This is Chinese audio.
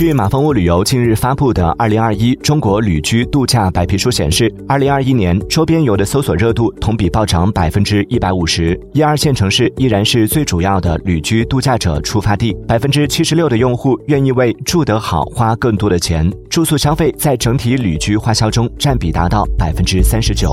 据马蜂窝旅游近日发布的二零二一中国旅居度假白皮书显示二零二一年周边游的搜索热度同比暴涨百分之一百五十。一二线城市依然是最主要的旅居度假者出发地百分之七十六的用户愿意为住得好花更多的钱住宿消费在整体旅居花销中占比达到百分之三十九。